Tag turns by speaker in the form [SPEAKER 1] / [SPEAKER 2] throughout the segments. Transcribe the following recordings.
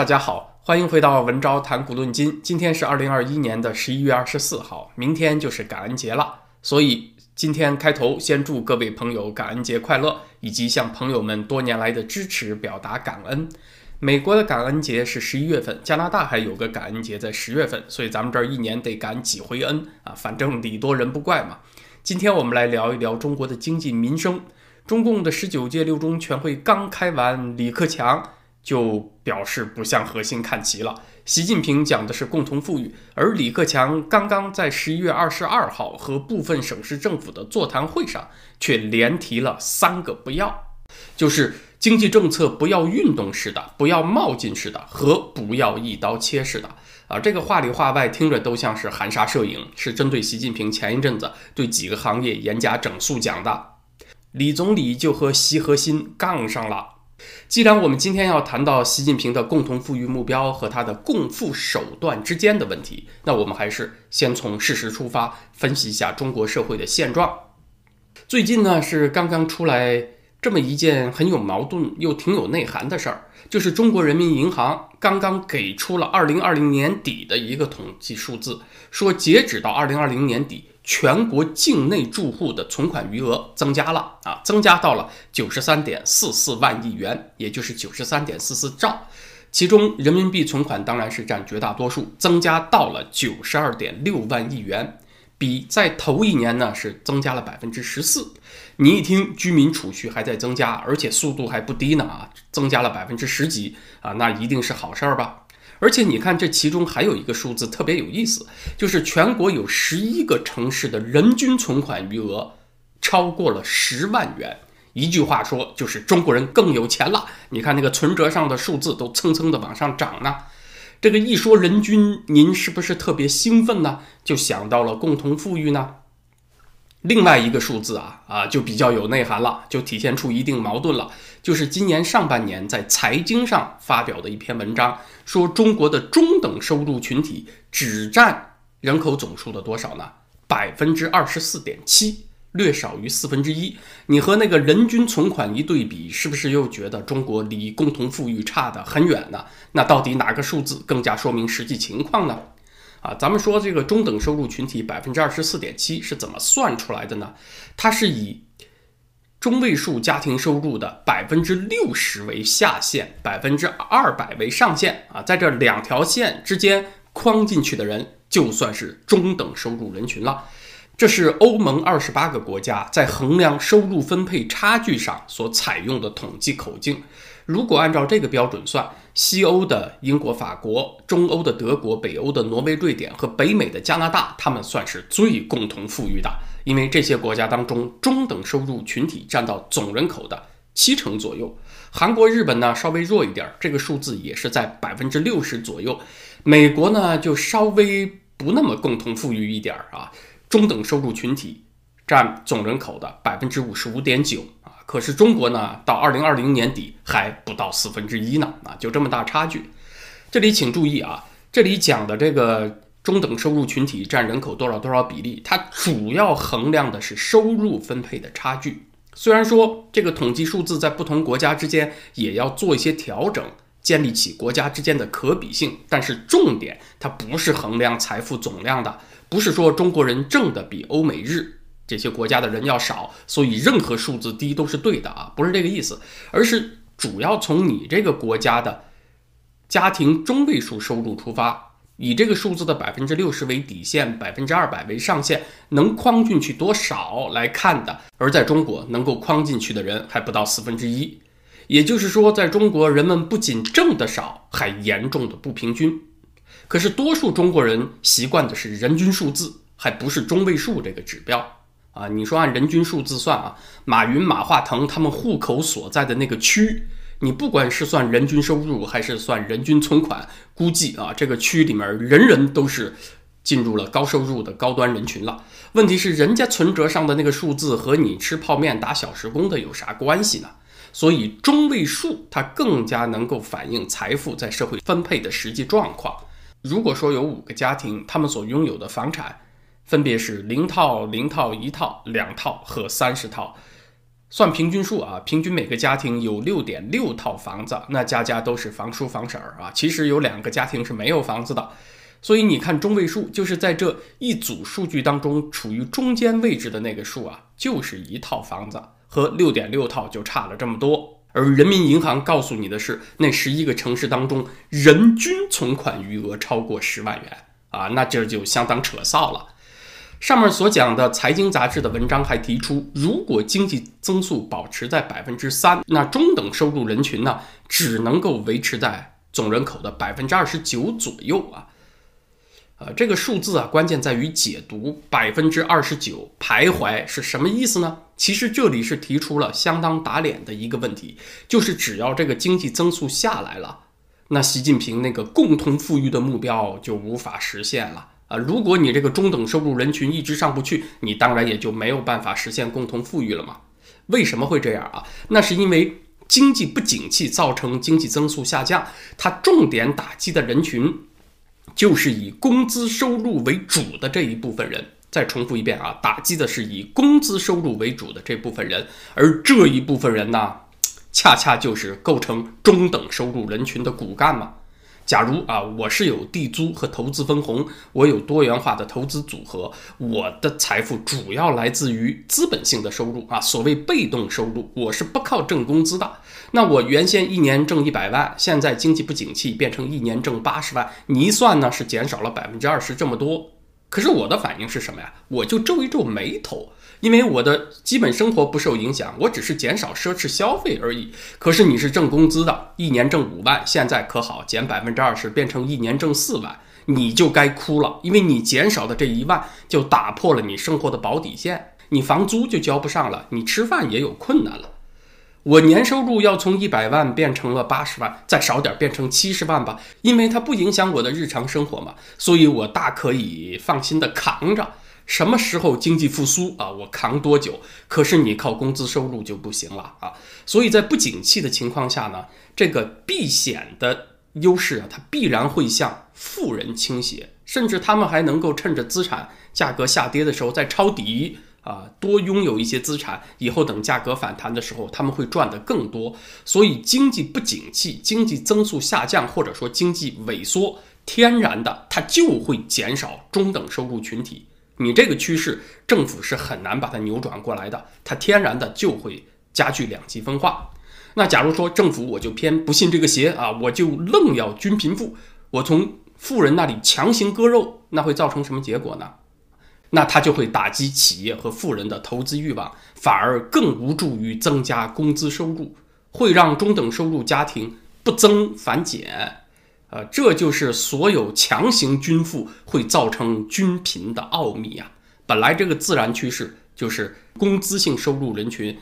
[SPEAKER 1] 大家好，欢迎回到文昭谈古论今。今天是二零二一年的十一月二十四号，明天就是感恩节了，所以今天开头先祝各位朋友感恩节快乐，以及向朋友们多年来的支持表达感恩。美国的感恩节是十一月份，加拿大还有个感恩节在十月份，所以咱们这儿一年得感几回恩啊，反正礼多人不怪嘛。今天我们来聊一聊中国的经济民生。中共的十九届六中全会刚开完，李克强。就表示不向核心看齐了。习近平讲的是共同富裕，而李克强刚刚在十一月二十二号和部分省市政府的座谈会上，却连提了三个不要，就是经济政策不要运动式的，不要冒进式的，和不要一刀切式的。啊，这个话里话外听着都像是含沙射影，是针对习近平前一阵子对几个行业严加整肃讲的。李总理就和习核心杠上了。既然我们今天要谈到习近平的共同富裕目标和他的共富手段之间的问题，那我们还是先从事实出发，分析一下中国社会的现状。最近呢，是刚刚出来这么一件很有矛盾又挺有内涵的事儿，就是中国人民银行刚刚给出了二零二零年底的一个统计数字，说截止到二零二零年底。全国境内住户的存款余额增加了啊，增加到了九十三点四四万亿元，也就是九十三点四四兆。其中人民币存款当然是占绝大多数，增加到了九十二点六万亿元，比在头一年呢是增加了百分之十四。你一听居民储蓄还在增加，而且速度还不低呢啊，增加了百分之十几啊，那一定是好事儿吧？而且你看，这其中还有一个数字特别有意思，就是全国有十一个城市的人均存款余额超过了十万元。一句话说，就是中国人更有钱了。你看那个存折上的数字都蹭蹭的往上涨呢。这个一说人均，您是不是特别兴奋呢？就想到了共同富裕呢？另外一个数字啊啊，就比较有内涵了，就体现出一定矛盾了。就是今年上半年在财经上发表的一篇文章，说中国的中等收入群体只占人口总数的多少呢？百分之二十四点七，略少于四分之一。你和那个人均存款一对比，是不是又觉得中国离共同富裕差得很远呢？那到底哪个数字更加说明实际情况呢？啊，咱们说这个中等收入群体百分之二十四点七是怎么算出来的呢？它是以中位数家庭收入的百分之六十为下限，百分之二百为上限啊，在这两条线之间框进去的人，就算是中等收入人群了。这是欧盟二十八个国家在衡量收入分配差距上所采用的统计口径。如果按照这个标准算，西欧的英国、法国，中欧的德国，北欧的挪威、瑞典和北美的加拿大，他们算是最共同富裕的，因为这些国家当中中等收入群体占到总人口的七成左右。韩国、日本呢稍微弱一点，这个数字也是在百分之六十左右。美国呢就稍微不那么共同富裕一点啊，中等收入群体占总人口的百分之五十五点九。可是中国呢，到二零二零年底还不到四分之一呢，啊，就这么大差距。这里请注意啊，这里讲的这个中等收入群体占人口多少多少比例，它主要衡量的是收入分配的差距。虽然说这个统计数字在不同国家之间也要做一些调整，建立起国家之间的可比性，但是重点它不是衡量财富总量的，不是说中国人挣的比欧美日。这些国家的人要少，所以任何数字低都是对的啊，不是这个意思，而是主要从你这个国家的家庭中位数收入出发，以这个数字的百分之六十为底线，百分之二百为上限，能框进去多少来看的。而在中国，能够框进去的人还不到四分之一，也就是说，在中国人们不仅挣得少，还严重的不平均。可是多数中国人习惯的是人均数字，还不是中位数这个指标。啊，你说按人均数字算啊，马云、马化腾他们户口所在的那个区，你不管是算人均收入还是算人均存款，估计啊，这个区里面人人都是进入了高收入的高端人群了。问题是，人家存折上的那个数字和你吃泡面打小时工的有啥关系呢？所以中位数它更加能够反映财富在社会分配的实际状况。如果说有五个家庭，他们所拥有的房产。分别是零套、零套、一套、两套和三十套。算平均数啊，平均每个家庭有六点六套房子，那家家都是房叔房婶儿啊。其实有两个家庭是没有房子的，所以你看中位数，就是在这一组数据当中处于中间位置的那个数啊，就是一套房子，和六点六套就差了这么多。而人民银行告诉你的是，那十一个城市当中人均存款余额超过十万元啊，那这就相当扯臊了。上面所讲的财经杂志的文章还提出，如果经济增速保持在百分之三，那中等收入人群呢，只能够维持在总人口的百分之二十九左右啊。呃，这个数字啊，关键在于解读百分之二十九徘徊是什么意思呢？其实这里是提出了相当打脸的一个问题，就是只要这个经济增速下来了，那习近平那个共同富裕的目标就无法实现了。啊，如果你这个中等收入人群一直上不去，你当然也就没有办法实现共同富裕了嘛。为什么会这样啊？那是因为经济不景气造成经济增速下降，它重点打击的人群就是以工资收入为主的这一部分人。再重复一遍啊，打击的是以工资收入为主的这部分人，而这一部分人呢，恰恰就是构成中等收入人群的骨干嘛。假如啊，我是有地租和投资分红，我有多元化的投资组合，我的财富主要来自于资本性的收入啊，所谓被动收入，我是不靠挣工资的。那我原先一年挣一百万，现在经济不景气，变成一年挣八十万，你一算呢，是减少了百分之二十这么多。可是我的反应是什么呀？我就皱一皱眉头。因为我的基本生活不受影响，我只是减少奢侈消费而已。可是你是挣工资的，一年挣五万，现在可好，减百分之二十，变成一年挣四万，你就该哭了，因为你减少的这一万就打破了你生活的保底线，你房租就交不上了，你吃饭也有困难了。我年收入要从一百万变成了八十万，再少点变成七十万吧，因为它不影响我的日常生活嘛，所以我大可以放心的扛着。什么时候经济复苏啊？我扛多久？可是你靠工资收入就不行了啊！所以在不景气的情况下呢，这个避险的优势啊，它必然会向富人倾斜，甚至他们还能够趁着资产价格下跌的时候再抄底啊，多拥有一些资产，以后等价格反弹的时候，他们会赚得更多。所以经济不景气、经济增速下降或者说经济萎缩，天然的它就会减少中等收入群体。你这个趋势，政府是很难把它扭转过来的，它天然的就会加剧两极分化。那假如说政府我就偏不信这个邪啊，我就愣要均贫富，我从富人那里强行割肉，那会造成什么结果呢？那它就会打击企业和富人的投资欲望，反而更无助于增加工资收入，会让中等收入家庭不增反减。呃，这就是所有强行均富会造成均贫的奥秘啊！本来这个自然趋势就是工资性收入人群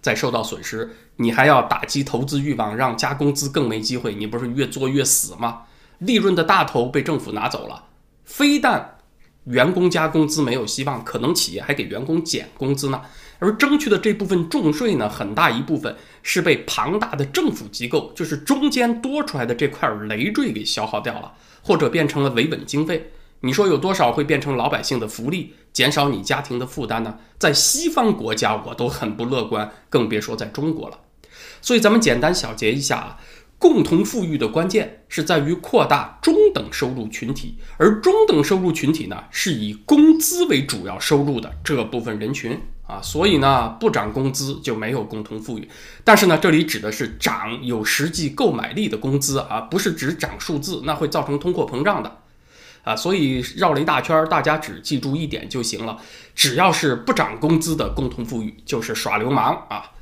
[SPEAKER 1] 在受到损失，你还要打击投资欲望，让加工资更没机会，你不是越做越死吗？利润的大头被政府拿走了，非但员工加工资没有希望，可能企业还给员工减工资呢。而争取的这部分重税呢，很大一部分是被庞大的政府机构，就是中间多出来的这块累赘给消耗掉了，或者变成了维稳经费。你说有多少会变成老百姓的福利，减少你家庭的负担呢？在西方国家我都很不乐观，更别说在中国了。所以咱们简单小结一下啊，共同富裕的关键是在于扩大中等收入群体，而中等收入群体呢，是以工资为主要收入的这部分人群。啊，所以呢，不涨工资就没有共同富裕。但是呢，这里指的是涨有实际购买力的工资啊，不是指涨数字，那会造成通货膨胀的。啊，所以绕了一大圈，大家只记住一点就行了：只要是不涨工资的共同富裕，就是耍流氓啊。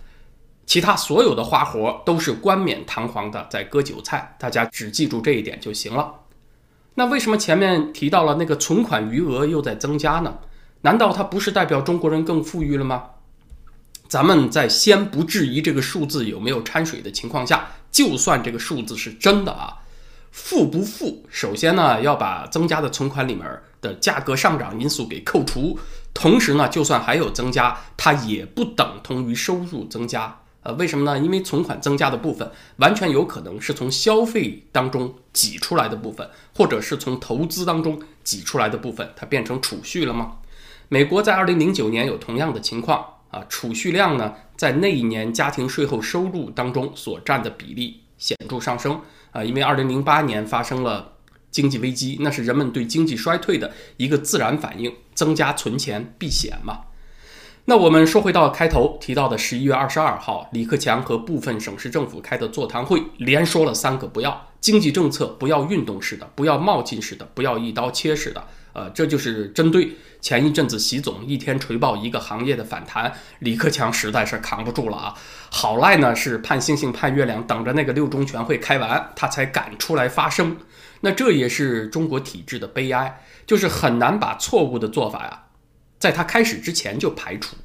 [SPEAKER 1] 其他所有的花活都是冠冕堂皇的在割韭菜，大家只记住这一点就行了。那为什么前面提到了那个存款余额又在增加呢？难道它不是代表中国人更富裕了吗？咱们在先不质疑这个数字有没有掺水的情况下，就算这个数字是真的啊，富不富，首先呢要把增加的存款里面的价格上涨因素给扣除，同时呢，就算还有增加，它也不等同于收入增加。呃，为什么呢？因为存款增加的部分，完全有可能是从消费当中挤出来的部分，或者是从投资当中挤出来的部分，它变成储蓄了吗？美国在二零零九年有同样的情况啊，储蓄量呢，在那一年家庭税后收入当中所占的比例显著上升啊，因为二零零八年发生了经济危机，那是人们对经济衰退的一个自然反应，增加存钱避险嘛。那我们说回到开头提到的十一月二十二号，李克强和部分省市政府开的座谈会，连说了三个不要：经济政策不要运动式的，不要冒进式的，不要一刀切式的。呃，这就是针对前一阵子习总一天锤爆一个行业的反弹，李克强实在是扛不住了啊！好赖呢是盼星星盼月亮，等着那个六中全会开完，他才敢出来发声。那这也是中国体制的悲哀，就是很难把错误的做法呀。在他开始之前就排除。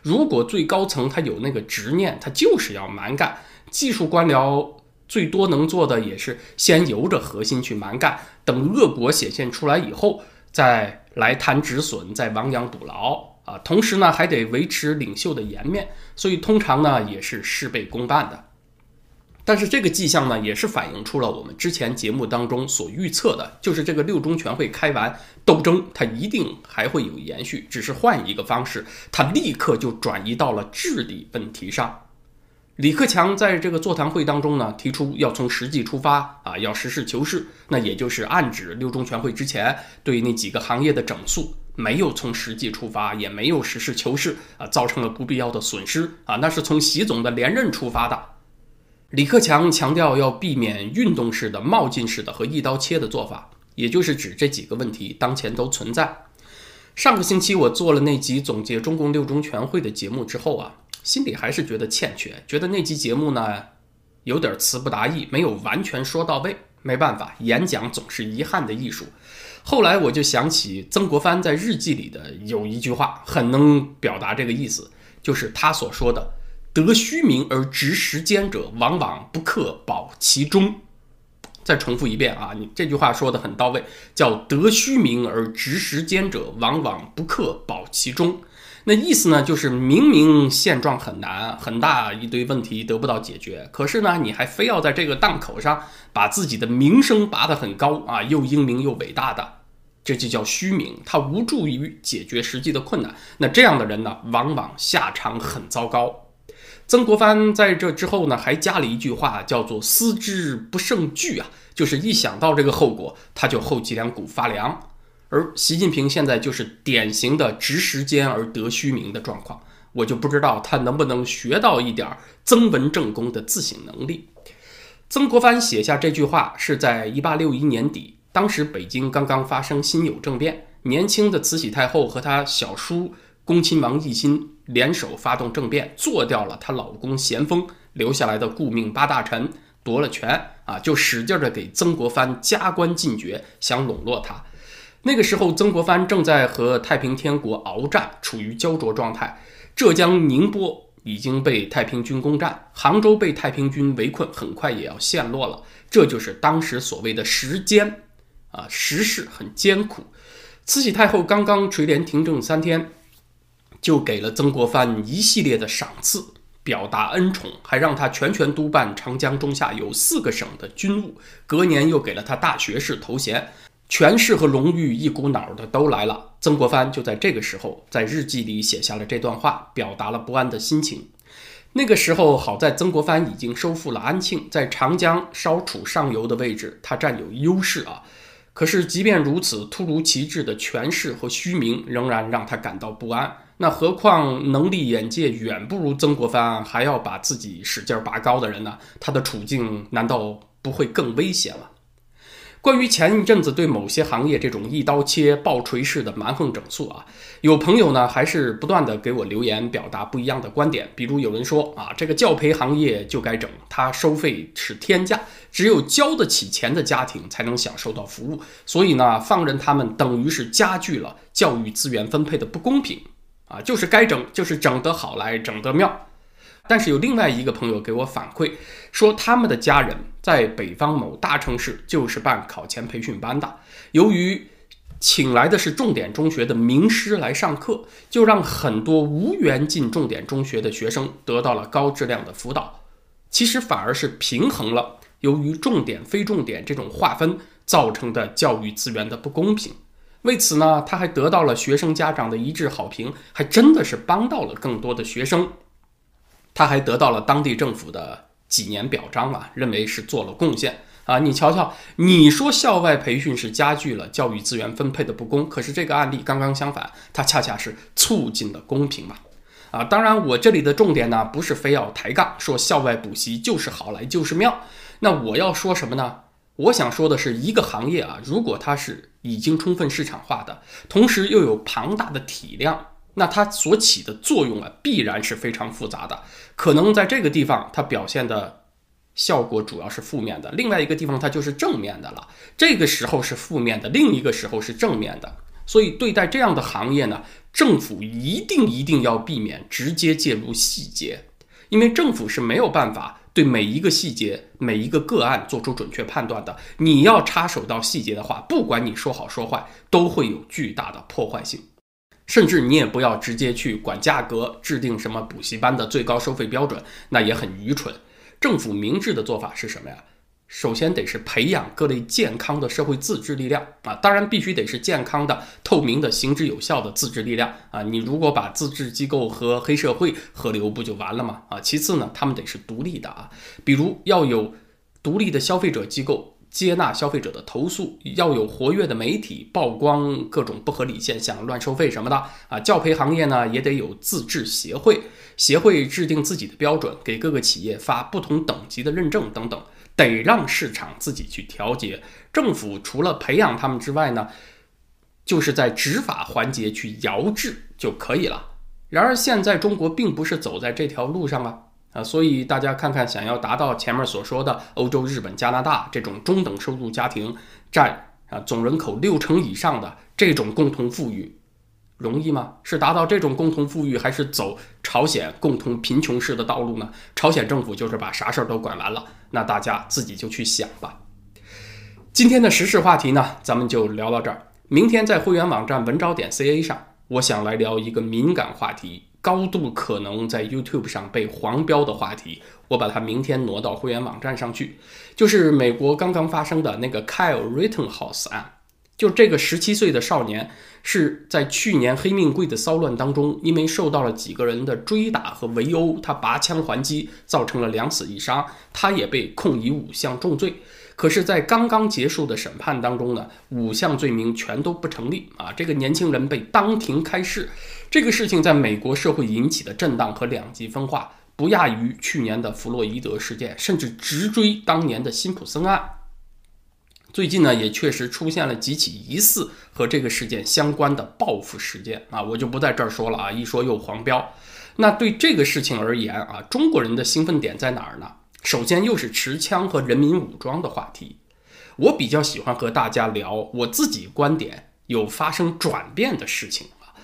[SPEAKER 1] 如果最高层他有那个执念，他就是要蛮干。技术官僚最多能做的也是先由着核心去蛮干，等恶果显现出来以后，再来谈止损，再亡羊补牢啊。同时呢，还得维持领袖的颜面，所以通常呢也是事倍功半的。但是这个迹象呢，也是反映出了我们之前节目当中所预测的，就是这个六中全会开完，斗争它一定还会有延续，只是换一个方式，它立刻就转移到了治理问题上。李克强在这个座谈会当中呢，提出要从实际出发啊，要实事求是，那也就是暗指六中全会之前对那几个行业的整肃没有从实际出发，也没有实事求是啊，造成了不必要的损失啊，那是从习总的连任出发的。李克强强调要避免运动式的、冒进式的和一刀切的做法，也就是指这几个问题当前都存在。上个星期我做了那集总结中共六中全会的节目之后啊，心里还是觉得欠缺，觉得那集节目呢有点词不达意，没有完全说到位。没办法，演讲总是遗憾的艺术。后来我就想起曾国藩在日记里的有一句话，很能表达这个意思，就是他所说的。得虚名而执时间者，往往不可保其中。再重复一遍啊，你这句话说的很到位，叫得虚名而执时间者，往往不可保其中。那意思呢，就是明明现状很难，很大一堆问题得不到解决，可是呢，你还非要在这个档口上把自己的名声拔得很高啊，又英明又伟大的，这就叫虚名，它无助于解决实际的困难。那这样的人呢，往往下场很糟糕。曾国藩在这之后呢，还加了一句话，叫做“思之不胜惧”啊，就是一想到这个后果，他就后脊梁骨发凉。而习近平现在就是典型的执时间而得虚名的状况，我就不知道他能不能学到一点曾文正公的自省能力。曾国藩写下这句话是在一八六一年底，当时北京刚刚发生辛酉政变，年轻的慈禧太后和她小叔。恭亲王奕欣联手发动政变，做掉了她老公咸丰留下来的顾命八大臣，夺了权啊，就使劲的给曾国藩加官进爵，想笼络他。那个时候，曾国藩正在和太平天国鏖战，处于焦灼状态。浙江宁波已经被太平军攻占，杭州被太平军围困，很快也要陷落了。这就是当时所谓的时间啊，时势很艰苦。慈禧太后刚刚垂帘听政三天。就给了曾国藩一系列的赏赐，表达恩宠，还让他全权督办长江中下游四个省的军务。隔年又给了他大学士头衔，权势和荣誉一股脑的都来了。曾国藩就在这个时候在日记里写下了这段话，表达了不安的心情。那个时候好在曾国藩已经收复了安庆，在长江稍处上游的位置，他占有优势啊。可是即便如此，突如其至的权势和虚名仍然让他感到不安。那何况能力眼界远不如曾国藩，还要把自己使劲拔高的人呢？他的处境难道不会更危险吗？关于前一阵子对某些行业这种一刀切、爆锤式的蛮横整肃啊，有朋友呢还是不断的给我留言，表达不一样的观点。比如有人说啊，这个教培行业就该整，他收费是天价，只有交得起钱的家庭才能享受到服务，所以呢，放任他们等于是加剧了教育资源分配的不公平。啊，就是该整，就是整得好来，整得妙。但是有另外一个朋友给我反馈说，他们的家人在北方某大城市就是办考前培训班的，由于请来的是重点中学的名师来上课，就让很多无缘进重点中学的学生得到了高质量的辅导。其实反而是平衡了由于重点非重点这种划分造成的教育资源的不公平。为此呢，他还得到了学生家长的一致好评，还真的是帮到了更多的学生。他还得到了当地政府的几年表彰啊，认为是做了贡献啊。你瞧瞧，你说校外培训是加剧了教育资源分配的不公，可是这个案例刚刚相反，它恰恰是促进了公平嘛。啊，当然我这里的重点呢，不是非要抬杠，说校外补习就是好来就是妙。那我要说什么呢？我想说的是，一个行业啊，如果它是已经充分市场化的，同时又有庞大的体量，那它所起的作用啊，必然是非常复杂的。可能在这个地方，它表现的效果主要是负面的；另外一个地方，它就是正面的了。这个时候是负面的，另一个时候是正面的。所以对待这样的行业呢，政府一定一定要避免直接介入细节，因为政府是没有办法。对每一个细节、每一个个案做出准确判断的，你要插手到细节的话，不管你说好说坏，都会有巨大的破坏性。甚至你也不要直接去管价格，制定什么补习班的最高收费标准，那也很愚蠢。政府明智的做法是什么呀？首先得是培养各类健康的社会自治力量啊，当然必须得是健康的、透明的、行之有效的自治力量啊。你如果把自治机构和黑社会合流，不就完了吗？啊，其次呢，他们得是独立的啊，比如要有独立的消费者机构接纳消费者的投诉，要有活跃的媒体曝光各种不合理现象、乱收费什么的啊。教培行业呢，也得有自治协会，协会制定自己的标准，给各个企业发不同等级的认证等等。得让市场自己去调节，政府除了培养他们之外呢，就是在执法环节去摇制就可以了。然而现在中国并不是走在这条路上啊啊，所以大家看看，想要达到前面所说的欧洲、日本、加拿大这种中等收入家庭占啊总人口六成以上的这种共同富裕。容易吗？是达到这种共同富裕，还是走朝鲜共同贫穷式的道路呢？朝鲜政府就是把啥事儿都管完了，那大家自己就去想吧。今天的时事话题呢，咱们就聊到这儿。明天在会员网站文招点 ca 上，我想来聊一个敏感话题，高度可能在 YouTube 上被黄标的话题。我把它明天挪到会员网站上去，就是美国刚刚发生的那个 Kyle Rittenhouse 案。就这个十七岁的少年，是在去年黑命贵的骚乱当中，因为受到了几个人的追打和围殴，他拔枪还击，造成了两死一伤，他也被控以五项重罪。可是，在刚刚结束的审判当中呢，五项罪名全都不成立啊！这个年轻人被当庭开释，这个事情在美国社会引起的震荡和两极分化，不亚于去年的弗洛伊德事件，甚至直追当年的辛普森案。最近呢，也确实出现了几起疑似和这个事件相关的报复事件啊，我就不在这儿说了啊，一说又黄标。那对这个事情而言啊，中国人的兴奋点在哪儿呢？首先又是持枪和人民武装的话题。我比较喜欢和大家聊我自己观点有发生转变的事情啊。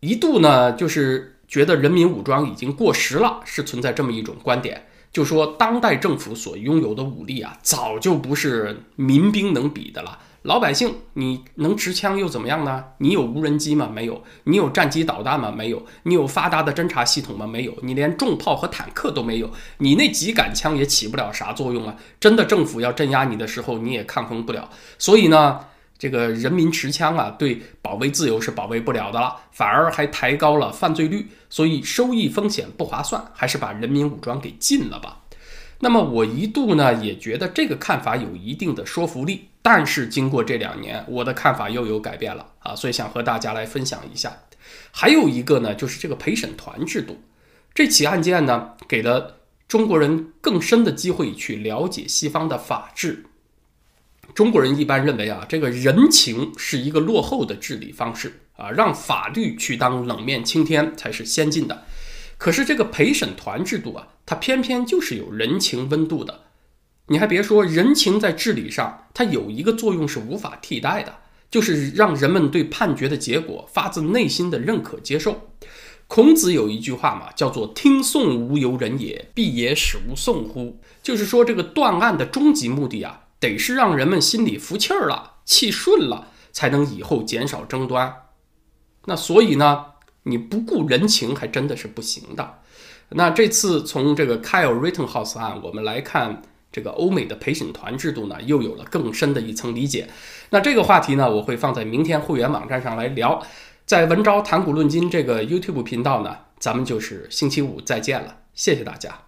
[SPEAKER 1] 一度呢，就是觉得人民武装已经过时了，是存在这么一种观点。就说当代政府所拥有的武力啊，早就不是民兵能比的了。老百姓你能持枪又怎么样呢？你有无人机吗？没有。你有战机导弹吗？没有。你有发达的侦察系统吗？没有。你连重炮和坦克都没有。你那几杆枪也起不了啥作用啊！真的政府要镇压你的时候，你也抗衡不了。所以呢。这个人民持枪啊，对保卫自由是保卫不了的了，反而还抬高了犯罪率，所以收益风险不划算，还是把人民武装给禁了吧。那么我一度呢也觉得这个看法有一定的说服力，但是经过这两年，我的看法又有改变了啊，所以想和大家来分享一下。还有一个呢，就是这个陪审团制度，这起案件呢，给了中国人更深的机会去了解西方的法治。中国人一般认为啊，这个人情是一个落后的治理方式啊，让法律去当冷面青天才是先进的。可是这个陪审团制度啊，它偏偏就是有人情温度的。你还别说，人情在治理上它有一个作用是无法替代的，就是让人们对判决的结果发自内心的认可接受。孔子有一句话嘛，叫做“听讼无由人也，必也使无讼乎”，就是说这个断案的终极目的啊。得是让人们心里服气儿了，气顺了，才能以后减少争端。那所以呢，你不顾人情还真的是不行的。那这次从这个 Kyle Rittenhouse 案，我们来看这个欧美的陪审团制度呢，又有了更深的一层理解。那这个话题呢，我会放在明天会员网站上来聊。在文昭谈古论今这个 YouTube 频道呢，咱们就是星期五再见了，谢谢大家。